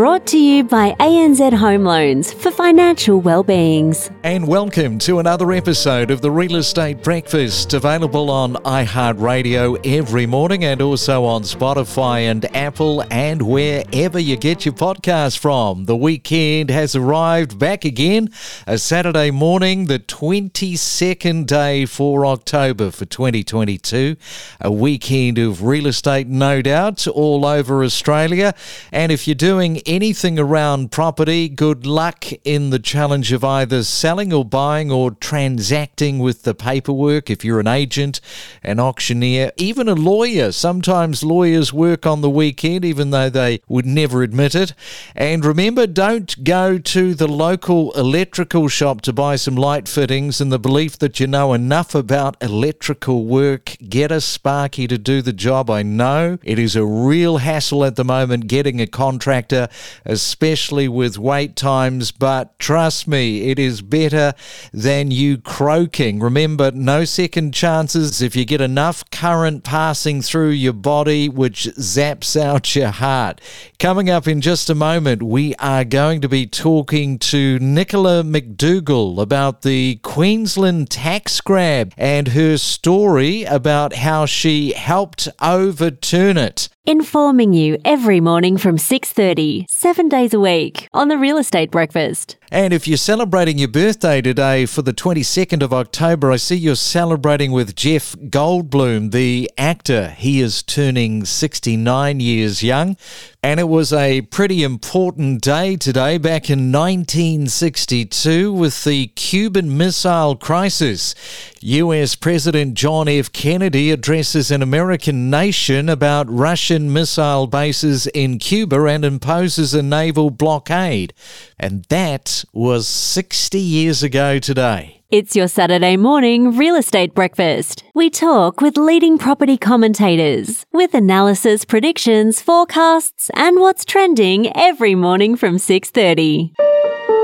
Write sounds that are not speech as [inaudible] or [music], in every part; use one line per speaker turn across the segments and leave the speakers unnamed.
brought to you by ANZ Home Loans for financial well-beings.
And welcome to another episode of the Real Estate Breakfast, available on iHeartRadio every morning and also on Spotify and Apple and wherever you get your podcast from. The weekend has arrived back again, a Saturday morning, the 22nd day for October for 2022. A weekend of real estate, no doubt, all over Australia. And if you're doing anything around property, good luck in the challenge of either selling or buying or transacting with the paperwork. If you're an agent, an auctioneer, even a lawyer, sometimes lawyers work on the weekend, even though they would never admit it. And remember, don't go to the local electrical shop to buy some light fittings in the belief that you know enough about electrical work. Get a Sparky to do the job. I know it is a real hassle at the moment getting a contractor, especially with wait times, but trust me, it is better than you croaking. Remember, no second chances if you get enough current passing through your body, which zaps out your heart. Coming up in just a moment, we are going to be talking to Nicola McDougall about the Queensland tax grab and her story about how she helped overturn it
informing you every morning from 6:30, 7 days a week on the Real Estate Breakfast.
And if you're celebrating your birthday today for the 22nd of October, I see you're celebrating with Jeff Goldblum, the actor. He is turning 69 years young. And it was a pretty important day today, back in 1962, with the Cuban Missile Crisis. US President John F. Kennedy addresses an American nation about Russian missile bases in Cuba and imposes a naval blockade. And that was 60 years ago today.
It's your Saturday morning real estate breakfast. We talk with leading property commentators with analysis, predictions, forecasts, and what's trending every morning from 6:30.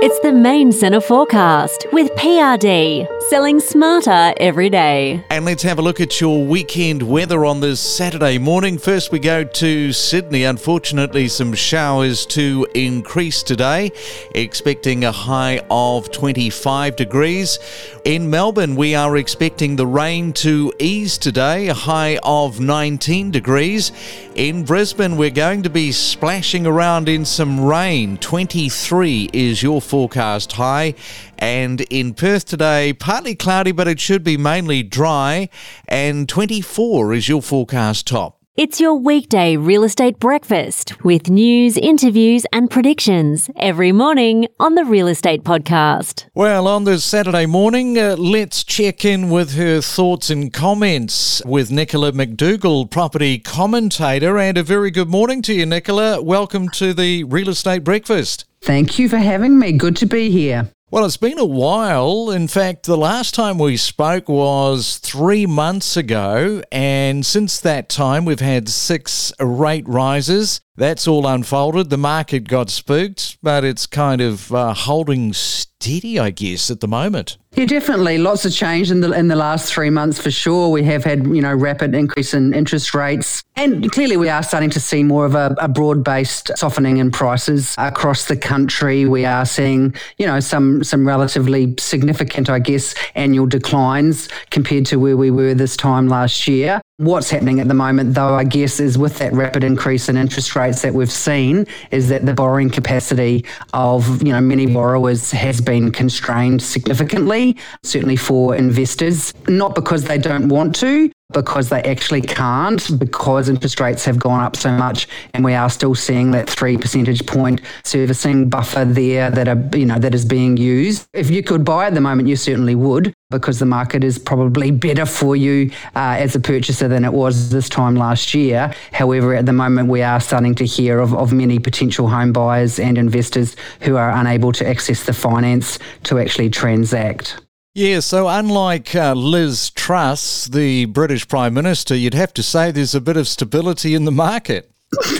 It's the main centre forecast with PRD, selling smarter every day.
And let's have a look at your weekend weather on this Saturday morning. First, we go to Sydney. Unfortunately, some showers to increase today, expecting a high of 25 degrees. In Melbourne, we are expecting the rain to ease today, a high of 19 degrees. In Brisbane, we're going to be splashing around in some rain. 23 is your forecast high. And in Perth today, partly cloudy, but it should be mainly dry. And 24 is your forecast top.
It's your weekday real estate breakfast with news, interviews, and predictions every morning on the Real Estate Podcast.
Well, on this Saturday morning, uh, let's check in with her thoughts and comments with Nicola McDougall, property commentator. And a very good morning to you, Nicola. Welcome to the Real Estate Breakfast.
Thank you for having me. Good to be here.
Well, it's been a while. In fact, the last time we spoke was three months ago. And since that time, we've had six rate rises. That's all unfolded. The market got spooked, but it's kind of uh, holding steady, I guess, at the moment.
Yeah, definitely. Lots of change in the in the last three months for sure. We have had you know rapid increase in interest rates, and clearly we are starting to see more of a, a broad based softening in prices across the country. We are seeing you know some some relatively significant, I guess, annual declines compared to where we were this time last year. What's happening at the moment, though, I guess, is with that rapid increase in interest rates that we've seen, is that the borrowing capacity of you know many borrowers has been constrained significantly, certainly for investors, not because they don't want to, because they actually can't because interest rates have gone up so much and we are still seeing that 3 percentage point servicing buffer there that are you know that is being used. If you could buy at the moment you certainly would because the market is probably better for you uh, as a purchaser than it was this time last year. However at the moment we are starting to hear of, of many potential home buyers and investors who are unable to access the finance to actually transact
yeah, so unlike uh, Liz Truss, the British Prime Minister, you'd have to say there's a bit of stability in the market. [laughs]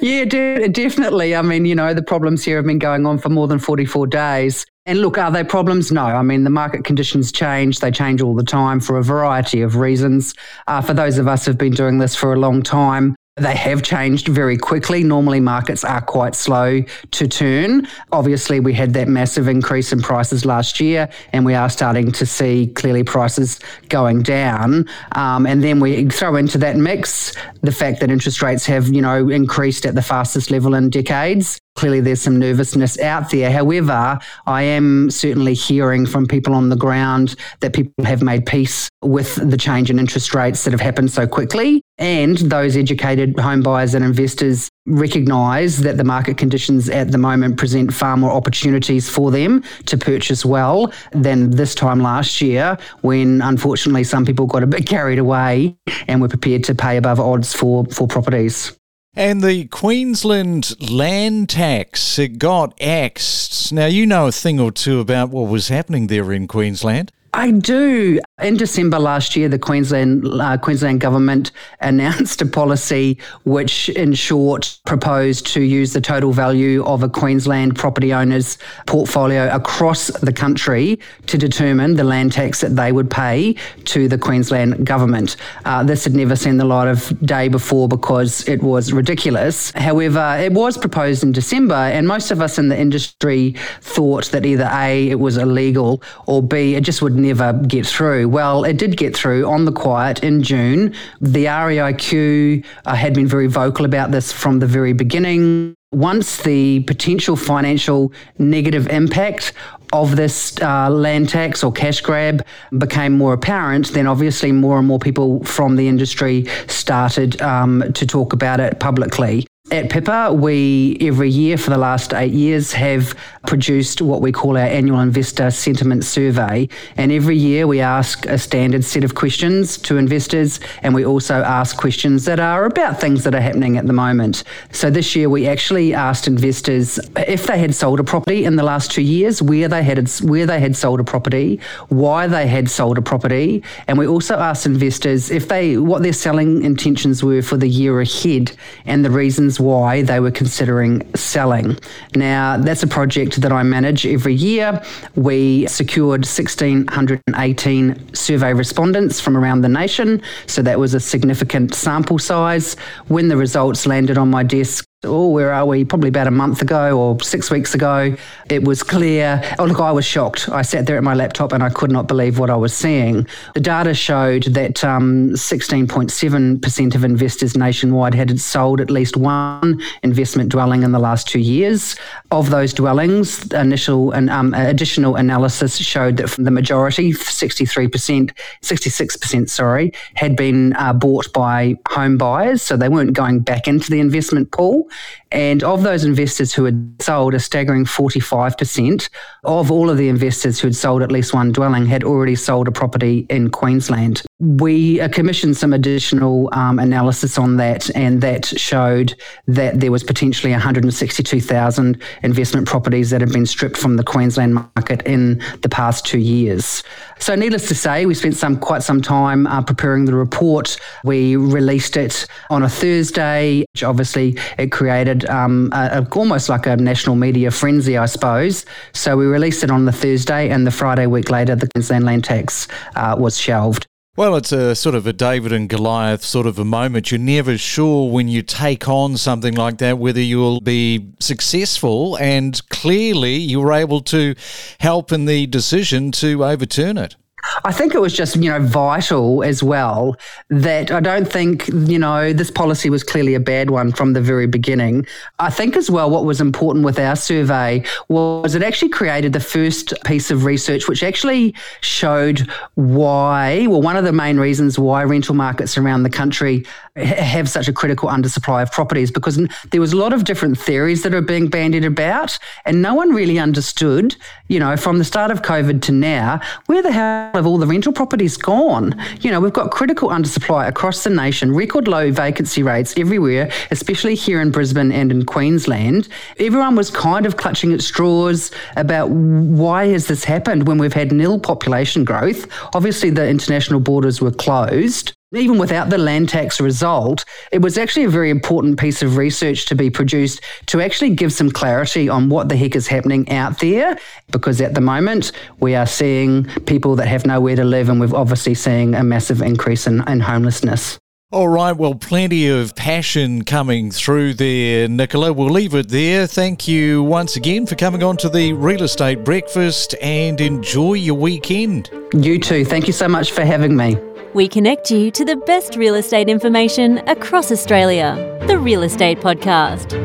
yeah, de- definitely. I mean, you know, the problems here have been going on for more than 44 days. And look, are they problems? No. I mean, the market conditions change. They change all the time for a variety of reasons. Uh, for those of us who've been doing this for a long time, They have changed very quickly. Normally, markets are quite slow to turn. Obviously, we had that massive increase in prices last year, and we are starting to see clearly prices going down. Um, and then we throw into that mix the fact that interest rates have, you know, increased at the fastest level in decades. Clearly, there's some nervousness out there. However, I am certainly hearing from people on the ground that people have made peace with the change in interest rates that have happened so quickly. And those educated home buyers and investors recognise that the market conditions at the moment present far more opportunities for them to purchase well than this time last year, when unfortunately some people got a bit [laughs] carried away and were prepared to pay above odds for, for properties.
And the Queensland land tax, it got axed. Now, you know a thing or two about what was happening there in Queensland.
I do. In December last year, the Queensland uh, Queensland government [laughs] announced a policy which, in short, proposed to use the total value of a Queensland property owner's portfolio across the country to determine the land tax that they would pay to the Queensland government. Uh, this had never seen the light of day before because it was ridiculous. However, it was proposed in December, and most of us in the industry thought that either A, it was illegal, or B, it just would never get through. Well, it did get through on the quiet in June. The REIQ uh, had been very vocal about this from the very beginning. Once the potential financial negative impact of this uh, land tax or cash grab became more apparent, then obviously more and more people from the industry started um, to talk about it publicly. At PIPA, we every year for the last eight years have produced what we call our annual investor sentiment survey. And every year we ask a standard set of questions to investors, and we also ask questions that are about things that are happening at the moment. So this year we actually asked investors if they had sold a property in the last two years, where they had where they had sold a property, why they had sold a property, and we also asked investors if they what their selling intentions were for the year ahead and the reasons why they were considering selling. Now, that's a project that I manage every year. We secured 1,618 survey respondents from around the nation, so that was a significant sample size. When the results landed on my desk, oh, where are we? Probably about a month ago or six weeks ago, it was clear. Oh, look, I was shocked. I sat there at my laptop and I could not believe what I was seeing. The data showed that um, 16.7% of investors nationwide had sold at least one investment dwelling in the last two years. Of those dwellings, initial and um, additional analysis showed that the majority, 63%, 66%, sorry, had been uh, bought by home buyers. So they weren't going back into the investment pool. And of those investors who had sold, a staggering 45% of all of the investors who had sold at least one dwelling had already sold a property in Queensland. We commissioned some additional um, analysis on that, and that showed that there was potentially 162,000 investment properties that had been stripped from the Queensland market in the past two years. So, needless to say, we spent some quite some time uh, preparing the report. We released it on a Thursday, which obviously it created um, a, a, almost like a national media frenzy, I suppose. So we released it on the Thursday, and the Friday week later, the Queensland land tax uh, was shelved.
Well, it's a sort of a David and Goliath sort of a moment. You're never sure when you take on something like that whether you'll be successful, and clearly you were able to help in the decision to overturn it.
I think it was just, you know, vital as well that I don't think, you know, this policy was clearly a bad one from the very beginning. I think as well what was important with our survey was it actually created the first piece of research which actually showed why, well, one of the main reasons why rental markets around the country have such a critical undersupply of properties because there was a lot of different theories that are being bandied about and no one really understood, you know, from the start of COVID to now, where the hell have all the rental properties gone? You know, we've got critical undersupply across the nation, record low vacancy rates everywhere, especially here in Brisbane and in Queensland. Everyone was kind of clutching at straws about why has this happened when we've had nil population growth. Obviously, the international borders were closed even without the land tax result, it was actually a very important piece of research to be produced to actually give some clarity on what the heck is happening out there. Because at the moment, we are seeing people that have nowhere to live, and we're obviously seeing a massive increase in, in homelessness.
All right, well, plenty of passion coming through there, Nicola. We'll leave it there. Thank you once again for coming on to the Real Estate Breakfast and enjoy your weekend.
You too. Thank you so much for having me.
We connect you to the best real estate information across Australia. The Real Estate Podcast.